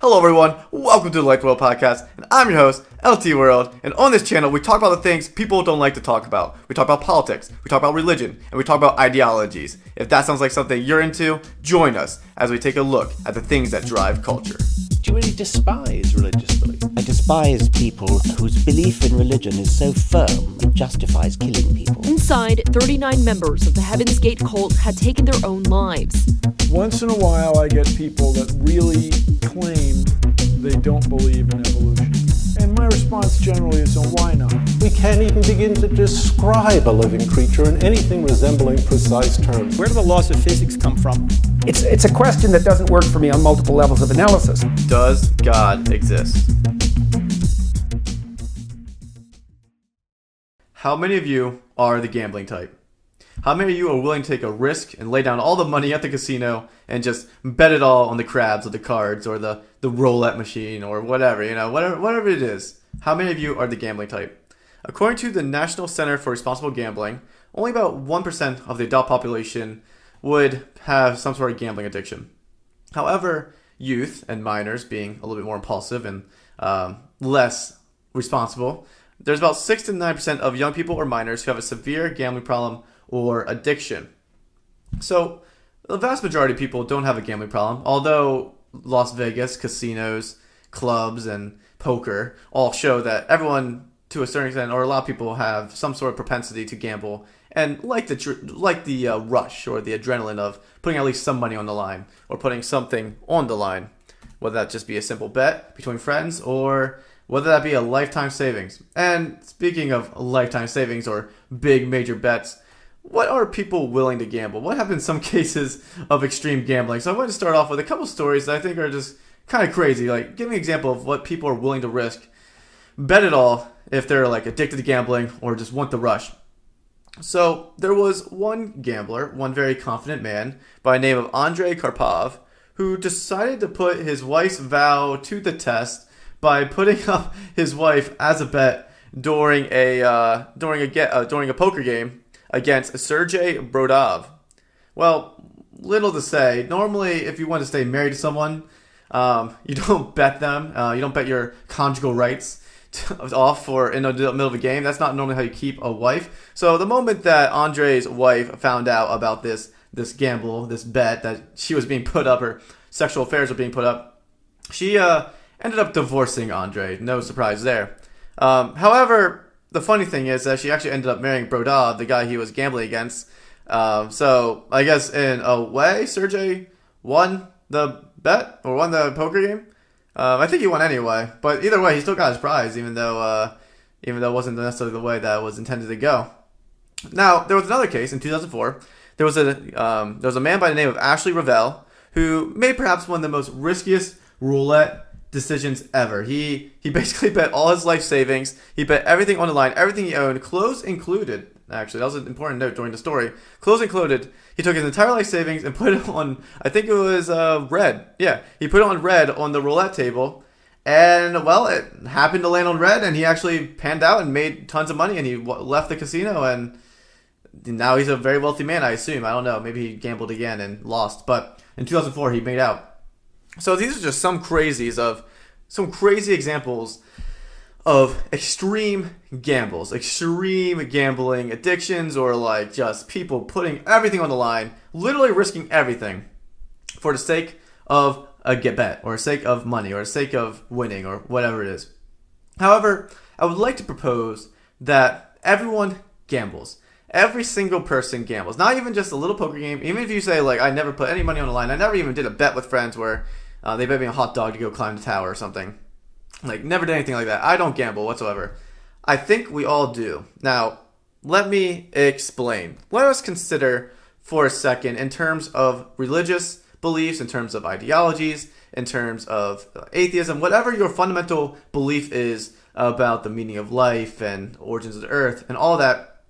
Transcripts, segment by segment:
Hello, everyone. Welcome to the Light World Podcast, and I'm your host, LT World. And on this channel, we talk about the things people don't like to talk about. We talk about politics, we talk about religion, and we talk about ideologies. If that sounds like something you're into, join us as we take a look at the things that drive culture. Do you really despise religious belief? I despise people whose belief in religion is so firm it justifies killing people. Inside, 39 members of the Heaven's Gate cult had taken their own lives. Once in a while, I get people that really claim they don't believe in evolution. And my response generally is, so why not? We can't even begin to describe a living creature in anything resembling precise terms. Where do the laws of physics come from? It's, it's a question that doesn't work for me on multiple levels of analysis. Does God exist? How many of you are the gambling type? How many of you are willing to take a risk and lay down all the money at the casino and just bet it all on the craps or the cards or the, the roulette machine or whatever, you know, whatever whatever it is? How many of you are the gambling type? According to the National Center for Responsible Gambling, only about 1% of the adult population would have some sort of gambling addiction. However, youth and minors being a little bit more impulsive and um, less responsible, there's about 6 to 9% of young people or minors who have a severe gambling problem or addiction. So, the vast majority of people don't have a gambling problem, although Las Vegas, casinos, clubs, and poker all show that everyone, to a certain extent, or a lot of people, have some sort of propensity to gamble and like the like the uh, rush or the adrenaline of putting at least some money on the line or putting something on the line, whether that just be a simple bet between friends or whether that be a lifetime savings. And speaking of lifetime savings or big major bets, what are people willing to gamble? What have been some cases of extreme gambling? So I want to start off with a couple stories that I think are just kind of crazy. Like, give me an example of what people are willing to risk, bet it all if they're like addicted to gambling or just want the rush. So there was one gambler, one very confident man by the name of Andrei Karpov, who decided to put his wife's vow to the test by putting up his wife as a bet during a uh, during a uh, during a poker game against Sergey Brodov. Well, little to say. Normally, if you want to stay married to someone, um, you don't bet them. Uh, you don't bet your conjugal rights off for in the middle of a game. That's not normally how you keep a wife. So the moment that Andre's wife found out about this this gamble, this bet that she was being put up, her sexual affairs were being put up, she uh, ended up divorcing Andre. No surprise there. Um, however, the funny thing is that she actually ended up marrying Brodov, the guy he was gambling against. Um, so I guess in a way, Sergey won the bet or won the poker game. Um, I think he won anyway, but either way, he still got his prize, even though uh, even though it wasn't necessarily the way that was intended to go. Now, there was another case in 2004. There was a um, there was a man by the name of Ashley Revell who made perhaps one of the most riskiest roulette decisions ever. He he basically bet all his life savings. He bet everything on the line, everything he owned, clothes included. Actually, that was an important note during the story. Clothes included. He took his entire life savings and put it on. I think it was uh, red. Yeah, he put it on red on the roulette table, and well, it happened to land on red, and he actually panned out and made tons of money, and he w- left the casino, and now he's a very wealthy man. I assume. I don't know. Maybe he gambled again and lost, but in 2004 he made out. So these are just some crazies of some crazy examples of extreme gambles, extreme gambling addictions, or like just people putting everything on the line, literally risking everything for the sake of a get bet, or sake of money, or sake of winning, or whatever it is. However, I would like to propose that everyone gambles. Every single person gambles. Not even just a little poker game. Even if you say like, I never put any money on the line. I never even did a bet with friends where uh, they bet me a hot dog to go climb the tower or something. Like, never did anything like that. I don't gamble whatsoever. I think we all do. Now, let me explain. Let us consider for a second in terms of religious beliefs, in terms of ideologies, in terms of atheism, whatever your fundamental belief is about the meaning of life and origins of the earth and all that,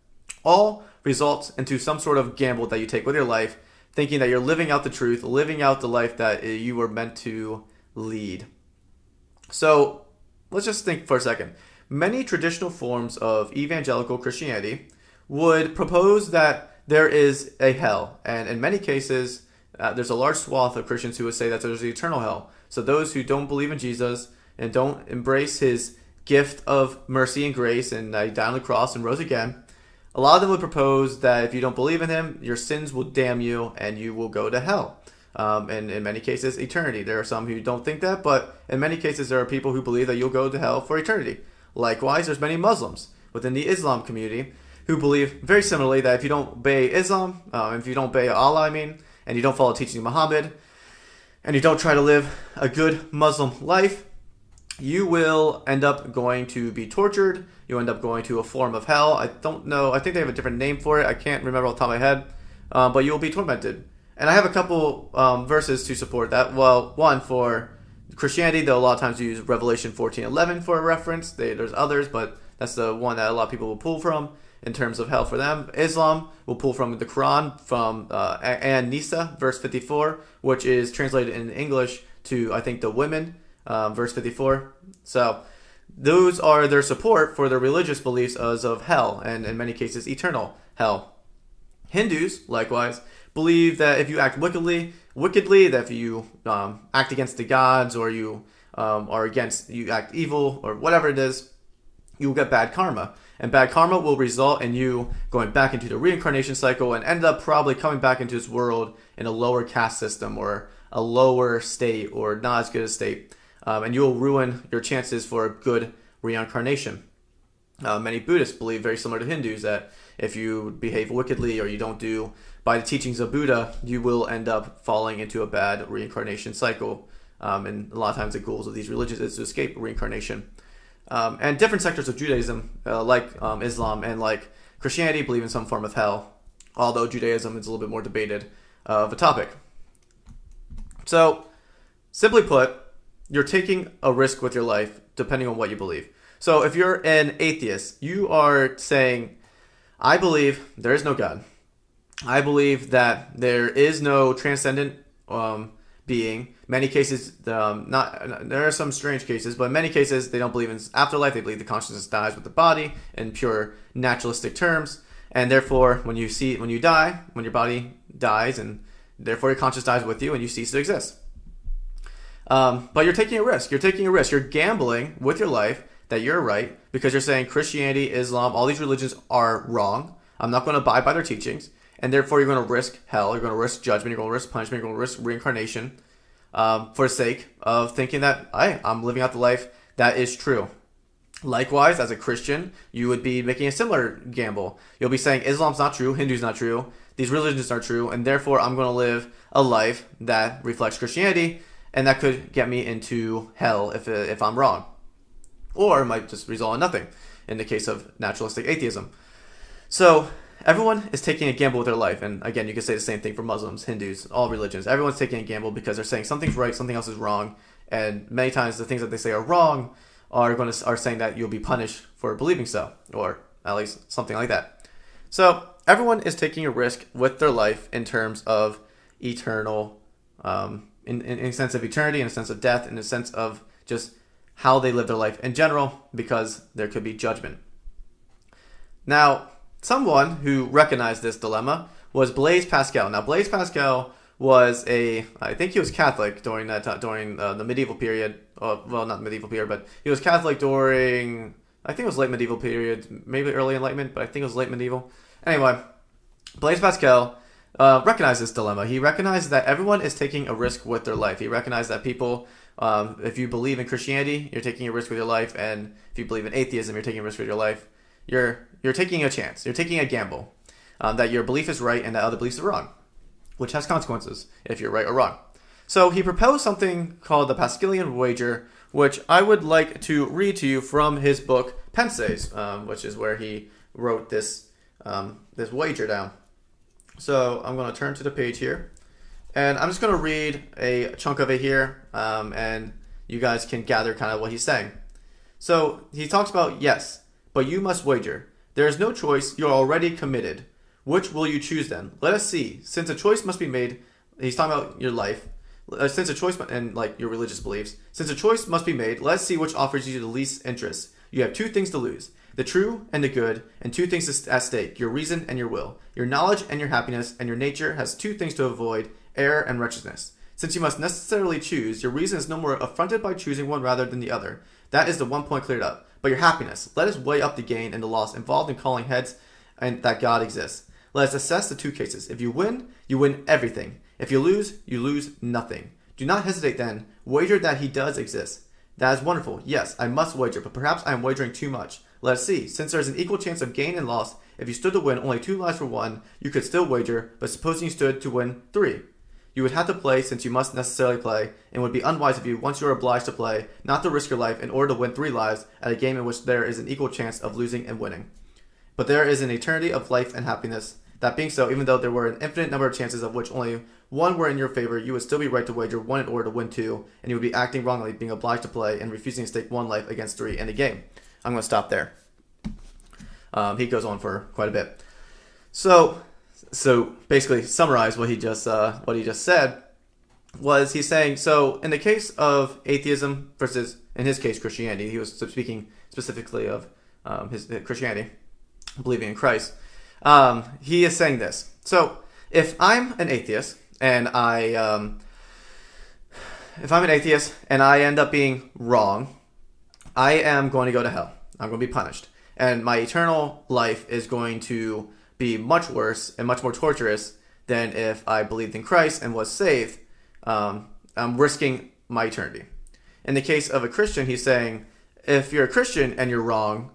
all results into some sort of gamble that you take with your life, thinking that you're living out the truth, living out the life that you were meant to lead. So let's just think for a second. Many traditional forms of evangelical Christianity would propose that there is a hell, and in many cases, uh, there's a large swath of Christians who would say that there's an eternal hell. So those who don't believe in Jesus and don't embrace his gift of mercy and grace and uh, died on the cross and rose again, a lot of them would propose that if you don't believe in him, your sins will damn you and you will go to hell. Um, and in many cases, eternity. There are some who don't think that, but in many cases, there are people who believe that you'll go to hell for eternity. Likewise, there's many Muslims within the Islam community who believe very similarly that if you don't obey Islam, um, if you don't obey Allah, I mean, and you don't follow the teaching of Muhammad, and you don't try to live a good Muslim life, you will end up going to be tortured. You end up going to a form of hell. I don't know. I think they have a different name for it. I can't remember off the top of my head. Um, but you'll be tormented. And I have a couple um, verses to support that. Well, one for Christianity, they'll a lot of times you use Revelation 14:11 for a reference. They, there's others, but that's the one that a lot of people will pull from in terms of hell for them. Islam will pull from the Quran from uh, An Nisa verse 54, which is translated in English to I think the women um, verse 54. So those are their support for their religious beliefs as of hell and in many cases eternal hell. Hindus likewise believe that if you act wickedly, wickedly, that if you um, act against the gods or you um, are against, you act evil or whatever it is, you will get bad karma. And bad karma will result in you going back into the reincarnation cycle and end up probably coming back into this world in a lower caste system or a lower state or not as good a state. Um, and you will ruin your chances for a good reincarnation. Uh, many Buddhists believe, very similar to Hindus, that if you behave wickedly or you don't do by the teachings of Buddha, you will end up falling into a bad reincarnation cycle. Um, and a lot of times the goals of these religions is to escape reincarnation. Um, and different sectors of Judaism, uh, like um, Islam and like Christianity, believe in some form of hell, although Judaism is a little bit more debated uh, of a topic. So, simply put, you're taking a risk with your life depending on what you believe. So, if you're an atheist, you are saying, I believe there is no God. I believe that there is no transcendent um, being. Many cases, um, not there are some strange cases, but in many cases they don't believe in afterlife. They believe the consciousness dies with the body in pure naturalistic terms, and therefore, when you see when you die, when your body dies, and therefore your conscious dies with you, and you cease to exist. Um, but you're taking a risk. You're taking a risk. You're gambling with your life that you're right because you're saying Christianity, Islam, all these religions are wrong. I'm not going to abide by their teachings and therefore you're going to risk hell, you're going to risk judgment, you're going to risk punishment, you're going to risk reincarnation um, for the sake of thinking that I, I'm living out the life that is true. Likewise, as a Christian, you would be making a similar gamble. You'll be saying Islam's not true, Hindu's not true, these religions are true, and therefore I'm going to live a life that reflects Christianity, and that could get me into hell if, if I'm wrong. Or it might just result in nothing in the case of naturalistic atheism. So everyone is taking a gamble with their life. And again, you can say the same thing for Muslims, Hindus, all religions. Everyone's taking a gamble because they're saying something's right, something else is wrong. And many times the things that they say are wrong are going to are saying that you'll be punished for believing so, or at least something like that. So everyone is taking a risk with their life in terms of eternal, um, in, in, in a sense of eternity, in a sense of death, in a sense of just how they live their life in general, because there could be judgment. Now, someone who recognized this dilemma was Blaise Pascal. Now, Blaise Pascal was a, I think he was Catholic during that time, during uh, the medieval period. Uh, well, not medieval period, but he was Catholic during, I think it was late medieval period, maybe early Enlightenment, but I think it was late medieval. Anyway, Blaise Pascal uh, recognized this dilemma. He recognized that everyone is taking a risk with their life. He recognized that people, um, if you believe in Christianity, you're taking a risk with your life, and if you believe in atheism, you're taking a risk with your life. You're you're taking a chance. You're taking a gamble um, that your belief is right and that other beliefs are wrong, which has consequences if you're right or wrong. So he proposed something called the Pascalian wager, which I would like to read to you from his book Pensées, um, which is where he wrote this um, this wager down. So I'm going to turn to the page here, and I'm just going to read a chunk of it here, um, and you guys can gather kind of what he's saying. So he talks about yes, but you must wager. There is no choice, you're already committed. Which will you choose then? Let us see. Since a choice must be made, he's talking about your life. Uh, since a choice and like your religious beliefs, since a choice must be made, let's see which offers you the least interest. You have two things to lose: the true and the good, and two things at stake: your reason and your will, your knowledge and your happiness, and your nature has two things to avoid: error and wretchedness. Since you must necessarily choose, your reason is no more affronted by choosing one rather than the other. That is the one point cleared up. But your happiness, let us weigh up the gain and the loss involved in calling heads and that God exists. Let us assess the two cases. If you win, you win everything. If you lose, you lose nothing. Do not hesitate then. Wager that he does exist. That is wonderful. Yes, I must wager, but perhaps I am wagering too much. Let us see. Since there is an equal chance of gain and loss, if you stood to win only two lives for one, you could still wager, but supposing you stood to win three. You would have to play since you must necessarily play, and would be unwise of you, once you are obliged to play, not to risk your life in order to win three lives at a game in which there is an equal chance of losing and winning. But there is an eternity of life and happiness. That being so, even though there were an infinite number of chances of which only one were in your favor, you would still be right to wager one in order to win two, and you would be acting wrongly, being obliged to play and refusing to stake one life against three in a game. I'm going to stop there. Um, he goes on for quite a bit. So, so basically, summarize what he just uh, what he just said was he's saying so in the case of atheism versus in his case Christianity, he was speaking specifically of um, his Christianity, believing in Christ. Um, he is saying this. So if I'm an atheist and I um, if I'm an atheist and I end up being wrong, I am going to go to hell. I'm going to be punished, and my eternal life is going to be much worse and much more torturous than if I believed in Christ and was saved. Um, I'm risking my eternity. In the case of a Christian, he's saying, if you're a Christian and you're wrong,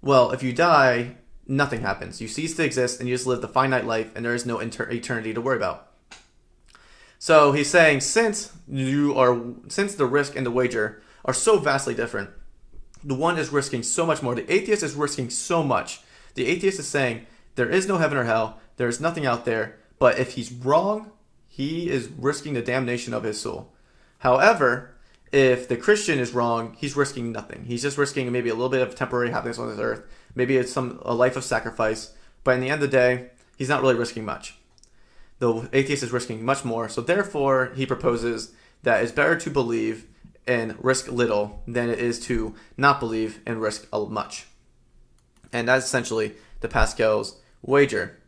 well, if you die, nothing happens. You cease to exist and you just live the finite life, and there is no inter- eternity to worry about. So he's saying, since you are, since the risk and the wager are so vastly different, the one is risking so much more. The atheist is risking so much. The atheist is saying, there is no heaven or hell. There is nothing out there. But if he's wrong, he is risking the damnation of his soul. However, if the Christian is wrong, he's risking nothing. He's just risking maybe a little bit of temporary happiness on this earth. Maybe it's some a life of sacrifice. But in the end of the day, he's not really risking much. The atheist is risking much more. So therefore, he proposes that it's better to believe and risk little than it is to not believe and risk much. And that's essentially the Pascal's wager.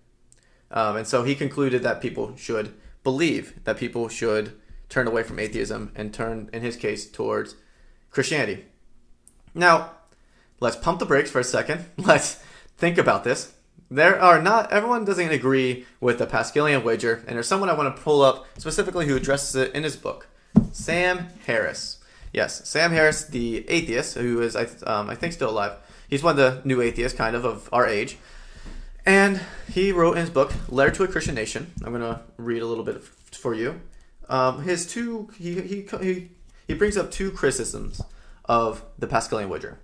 Um, and so he concluded that people should believe, that people should turn away from atheism and turn, in his case, towards Christianity. Now, let's pump the brakes for a second. Let's think about this. There are not, everyone doesn't agree with the Pascalian wager, and there's someone I want to pull up specifically who addresses it in his book Sam Harris. Yes, Sam Harris, the atheist, who is, um, I think, still alive. He's one of the new atheists, kind of, of our age. And he wrote in his book, Letter to a Christian Nation. I'm going to read a little bit for you. Um, his two, he, he, he, he brings up two criticisms of the Pascalian wager.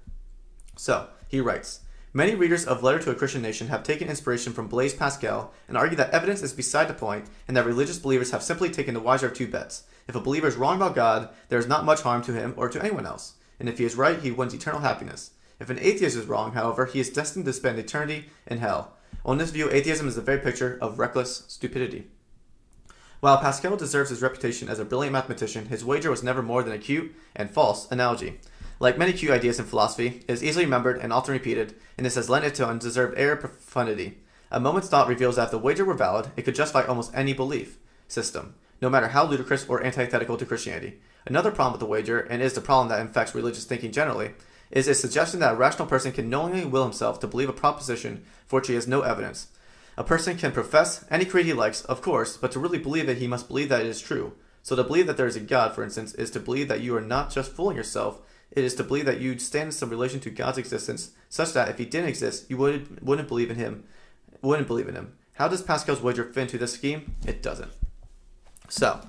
So, he writes, Many readers of Letter to a Christian Nation have taken inspiration from Blaise Pascal and argue that evidence is beside the point and that religious believers have simply taken the wiser of two bets. If a believer is wrong about God, there is not much harm to him or to anyone else. And if he is right, he wins eternal happiness. If an atheist is wrong, however, he is destined to spend eternity in hell. On this view, atheism is the very picture of reckless stupidity. While Pascal deserves his reputation as a brilliant mathematician, his wager was never more than a cute and false analogy. Like many cute ideas in philosophy, it is easily remembered and often repeated, and this has lent it to undeserved air of profundity. A moment's thought reveals that if the wager were valid, it could justify almost any belief system, no matter how ludicrous or antithetical to Christianity. Another problem with the wager, and is the problem that infects religious thinking generally, is a suggestion that a rational person can knowingly will himself to believe a proposition for which he has no evidence. A person can profess any creed he likes, of course, but to really believe it, he must believe that it is true. So to believe that there is a God, for instance, is to believe that you are not just fooling yourself, it is to believe that you stand in some relation to God's existence, such that if he didn't exist, you would, wouldn't believe in him. Wouldn't believe in him. How does Pascal's wager fit into this scheme? It doesn't. So,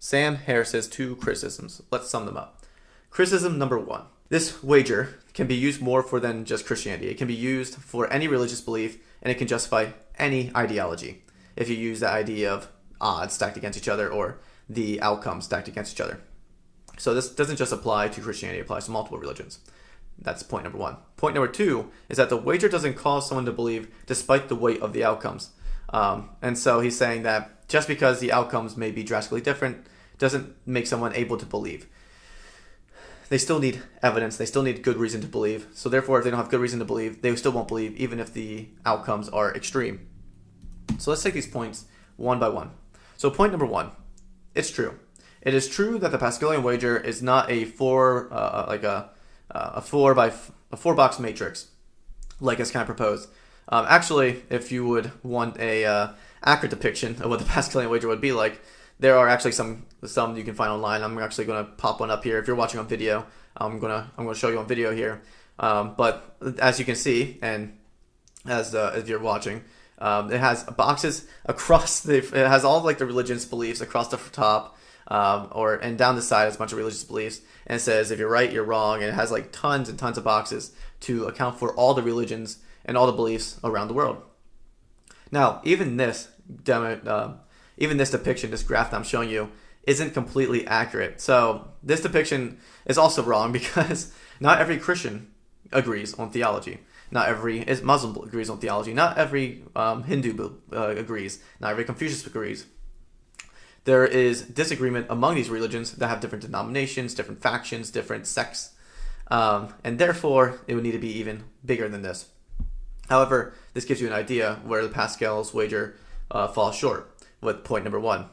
Sam Harris's two criticisms. Let's sum them up. Criticism number one. This wager can be used more for than just Christianity. It can be used for any religious belief and it can justify any ideology if you use the idea of odds stacked against each other or the outcomes stacked against each other. So this doesn't just apply to Christianity, it applies to multiple religions. That's point number one. Point number two is that the wager doesn't cause someone to believe despite the weight of the outcomes. Um, and so he's saying that just because the outcomes may be drastically different doesn't make someone able to believe they still need evidence. They still need good reason to believe. So therefore, if they don't have good reason to believe, they still won't believe, even if the outcomes are extreme. So let's take these points one by one. So point number one, it's true. It is true that the Pascalian wager is not a four, uh, like a, uh, a four by f- a four box matrix, like is kind of proposed. Um, actually, if you would want a uh, accurate depiction of what the Pascalian wager would be like, there are actually some some you can find online. I'm actually going to pop one up here. If you're watching on video, I'm gonna I'm gonna show you on video here. Um, but as you can see, and as uh, as you're watching, um, it has boxes across the. It has all like the religious beliefs across the top, um, or and down the side has a bunch of religious beliefs, and it says if you're right, you're wrong, and it has like tons and tons of boxes to account for all the religions and all the beliefs around the world. Now, even this demo, uh, even this depiction, this graph that I'm showing you, isn't completely accurate. So this depiction is also wrong because not every Christian agrees on theology. Not every Muslim agrees on theology. Not every um, Hindu uh, agrees. Not every Confucius agrees. There is disagreement among these religions that have different denominations, different factions, different sects, um, and therefore it would need to be even bigger than this. However, this gives you an idea where the Pascal's wager uh, falls short with point number one.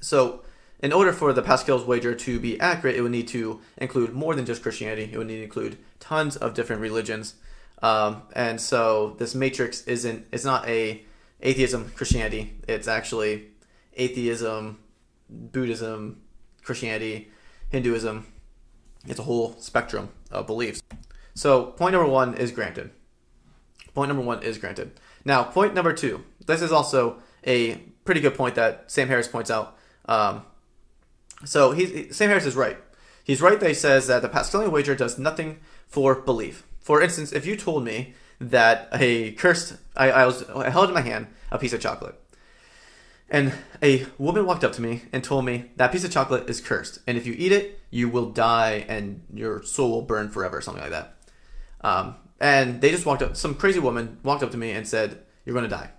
So, in order for the Pascal's wager to be accurate, it would need to include more than just Christianity. It would need to include tons of different religions. Um, and so this matrix isn't it's not a atheism Christianity. It's actually atheism, Buddhism, Christianity, Hinduism. It's a whole spectrum of beliefs. So point number one is granted. Point number one is granted. Now point number two. This is also a pretty good point that Sam Harris points out. Um, so he's, Sam Harris is right. He's right that he says that the Pascalian wager does nothing for belief. For instance, if you told me that a cursed, I, I was I held in my hand a piece of chocolate, and a woman walked up to me and told me that piece of chocolate is cursed, and if you eat it, you will die and your soul will burn forever, something like that. Um, and they just walked up. Some crazy woman walked up to me and said, "You're going to die."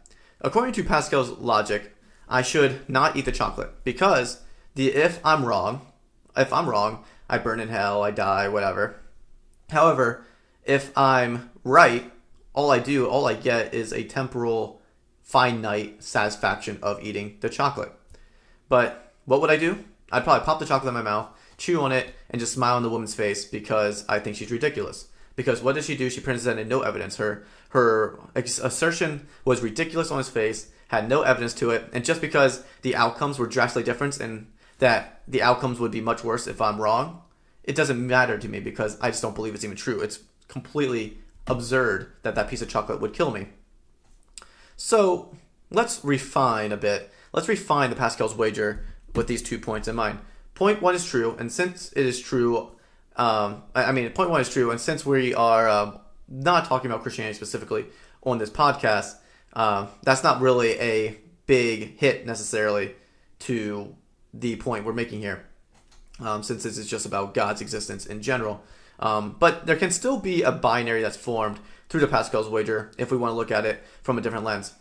According to Pascal's logic, I should not eat the chocolate because the if I'm wrong, if I'm wrong, I burn in hell, I die, whatever. However, if I'm right, all I do, all I get is a temporal, finite satisfaction of eating the chocolate. But what would I do? I'd probably pop the chocolate in my mouth, chew on it, and just smile on the woman's face because I think she's ridiculous. Because what did she do? She presented no evidence. Her her assertion was ridiculous on his face, had no evidence to it, and just because the outcomes were drastically different and that the outcomes would be much worse if I'm wrong, it doesn't matter to me because I just don't believe it's even true. It's completely absurd that that piece of chocolate would kill me. So let's refine a bit. Let's refine the Pascal's wager with these two points in mind. Point one is true, and since it is true, um, I, mean, point one is true, and since we are um, not talking about Christianity specifically on this podcast, um, that's not really a big hit necessarily to the point we're making here, um, since this is just about God's existence in general. Um, but there can still be a binary that's formed through the Pascal's wager if we want to look at it from a different lens.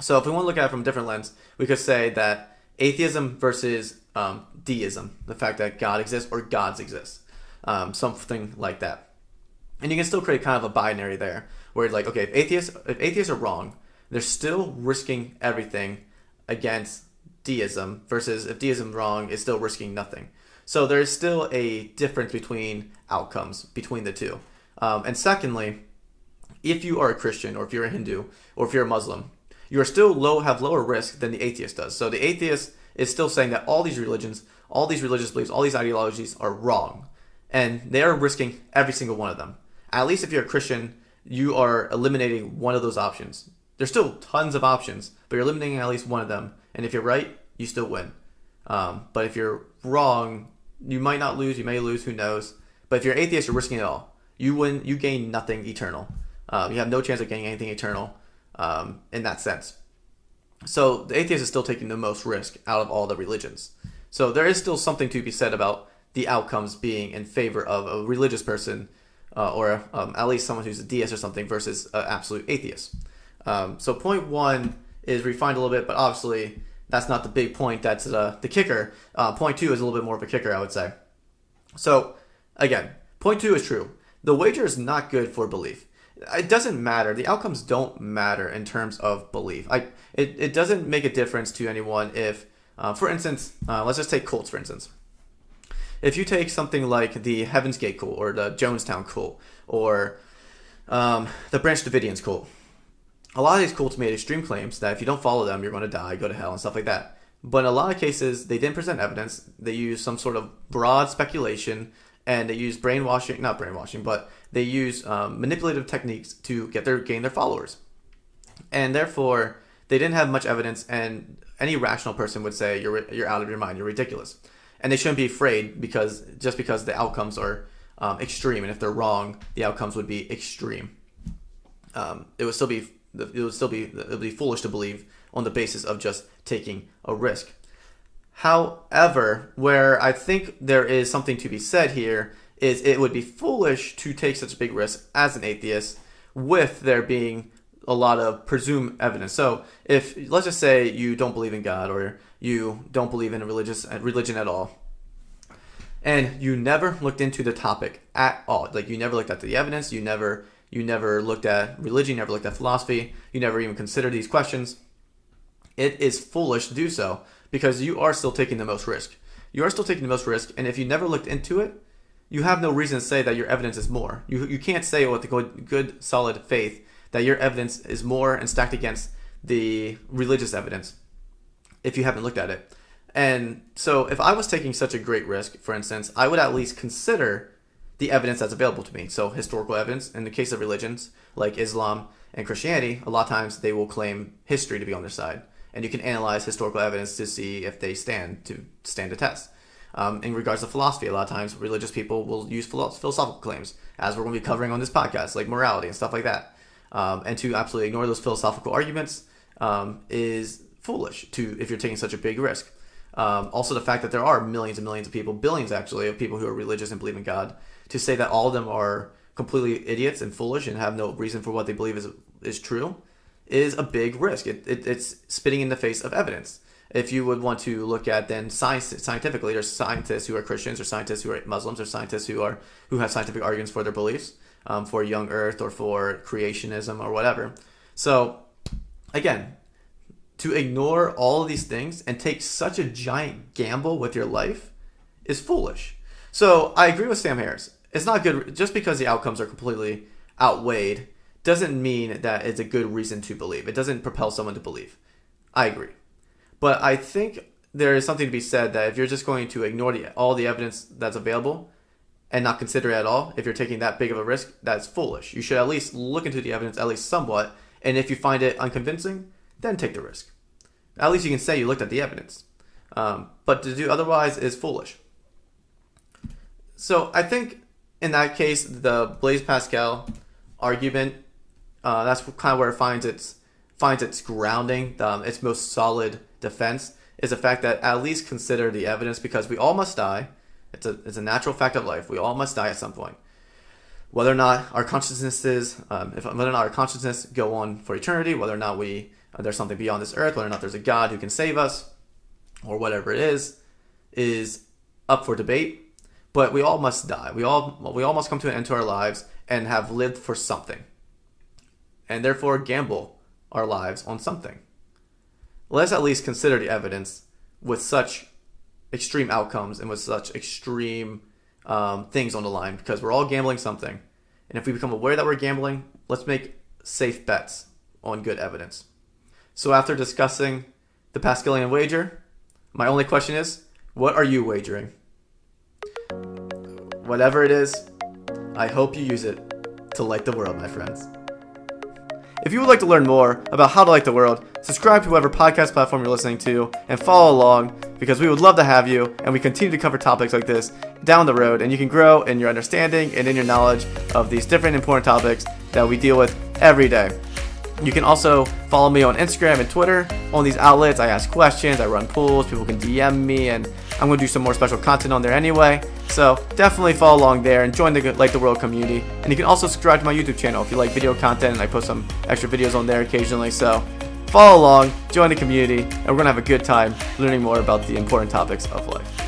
So if we want to look at it from a different lens, we could say that atheism versus um, deism, the fact that God exists or gods exist, um, something like that. And you can still create kind of a binary there, where it's like, okay, if atheists if atheists are wrong, they're still risking everything against deism, versus if deism wrong, is still risking nothing. So there's still a difference between outcomes between the two. Um, and secondly, if you are a Christian or if you're a Hindu or if you're a Muslim, you are still low have lower risk than the atheist does. So the atheist is still saying that all these religions, all these religious beliefs, all these ideologies are wrong, and they are risking every single one of them. At least if you're a Christian, you are eliminating one of those options. There's still tons of options, but you're eliminating at least one of them. And if you're right, you still win. Um, but if you're wrong, you might not lose. You may lose. Who knows? But if you're atheist, you're risking it all. You win. You gain nothing eternal. Um, you have no chance of gaining anything eternal um, in that sense. So the atheist is still taking the most risk out of all the religions. So there is still something to be said about the outcomes being in favor of a religious person, uh, or um, at least someone who's a deist or something, versus an absolute atheist. Um, so point one is refined a little bit, but obviously that's not the big point. That's uh, the kicker. Uh, point two is a little bit more of a kicker, I would say. So, again, point two is true. The wager is not good for belief. It doesn't matter. The outcomes don't matter in terms of belief. I it, it doesn't make a difference to anyone if Uh, for instance, uh, let's just take cults, for instance. If you take something like the Heaven's Gate cult or the Jonestown cult or um, the Branch Davidians cult, a lot of these cults made extreme claims that if you don't follow them, you're going to die, go to hell, and stuff like that. But in a lot of cases, they didn't present evidence. They used some sort of broad speculation, and they used brainwashing, not brainwashing, but they used um, manipulative techniques to get their gain their followers. And therefore, they didn't have much evidence, and any rational person would say you're you're out of your mind, you're ridiculous, and they shouldn't be afraid because just because the outcomes are um, extreme, and if they're wrong, the outcomes would be extreme. Um, it would still be it would still be it would be foolish to believe on the basis of just taking a risk. However, where I think there is something to be said here is it would be foolish to take such a big risk as an atheist with there being a lot of presumed evidence. So, if let's just say you don't believe in God or you don't believe in religious uh, religion at all, and you never looked into the topic at all, like you never looked at the evidence, you never you never looked at religion, you never looked at philosophy, you never even considered these questions. It is foolish to do so because you are still taking the most risk. You are still taking the most risk, and if you never looked into it, you have no reason to say that your evidence is more. You, you can't say with a good, good, solid faith that your evidence is more and stacked against the religious evidence if you haven't looked at it. And so, if I was taking such a great risk, for instance, I would at least consider the evidence that's available to me. So, historical evidence. In the case of religions like Islam and Christianity, a lot of times they will claim history to be on their side, and you can analyze historical evidence to see if they stand to stand a test. Um, in regards to philosophy, a lot of times religious people will use philosophical claims, as we're going to be covering on this podcast, like morality and stuff like that. Um, and to absolutely ignore those philosophical arguments um, is foolish. To if you're taking such a big risk. Um, also, the fact that there are millions and millions of people, billions actually, of people who are religious and believe in God, to say that all of them are completely idiots and foolish and have no reason for what they believe is is true is a big risk. It, it, it's spitting in the face of evidence. If you would want to look at then science scientifically, there's scientists who are Christians, or scientists who are Muslims, or scientists who are who have scientific arguments for their beliefs, um, for young Earth or for creationism or whatever. So, again, to ignore all of these things and take such a giant gamble with your life is foolish. So I agree with Sam Harris. It's not good just because the outcomes are completely outweighed doesn't mean that it's a good reason to believe. It doesn't propel someone to believe. I agree. But I think there is something to be said that if you're just going to ignore the, all the evidence that's available and not consider it at all, if you're taking that big of a risk, that's foolish. You should at least look into the evidence at least somewhat, and if you find it unconvincing, then take the risk. At least you can say you looked at the evidence. Um, but to do otherwise is foolish. So I think in that case, the Blaise Pascal argument, uh, that's kind of where it finds its finds its grounding, um, its most solid defense is the fact that at least consider the evidence because we all must die. It's a it's a natural fact of life. We all must die at some point. Whether or not our consciousnesses, um, if whether or not our consciousness go on for eternity, whether or not we there's something beyond this earth, whether or not there's a God who can save us, or whatever it is, is up for debate. But we all must die. We all we all must come to an end to our lives and have lived for something, and therefore gamble our lives on something. Let's at least consider the evidence with such extreme outcomes and with such extreme um, things on the line because we're all gambling something. And if we become aware that we're gambling, let's make safe bets on good evidence. So after discussing the Pascalian wager, my only question is, what are you wagering? Whatever it is, I hope you use it to light the world, my friends. If you would like to learn more about how to light the world, subscribe to whatever podcast platform you're listening to and follow along because we would love to have you and we continue to cover topics like this down the road and you can grow in your understanding and in your knowledge of these different important topics that we deal with every day. You can also follow me on Instagram and Twitter. On these outlets, I ask questions, I run polls, people can DM me, and I'm going to do some more special content on there anyway. So definitely follow along there and join the Light the World community. And you can also subscribe to my YouTube channel if you like video content, and I post some extra videos on there occasionally. So follow along, join the community, and we're going to have a good time learning more about the important topics of life.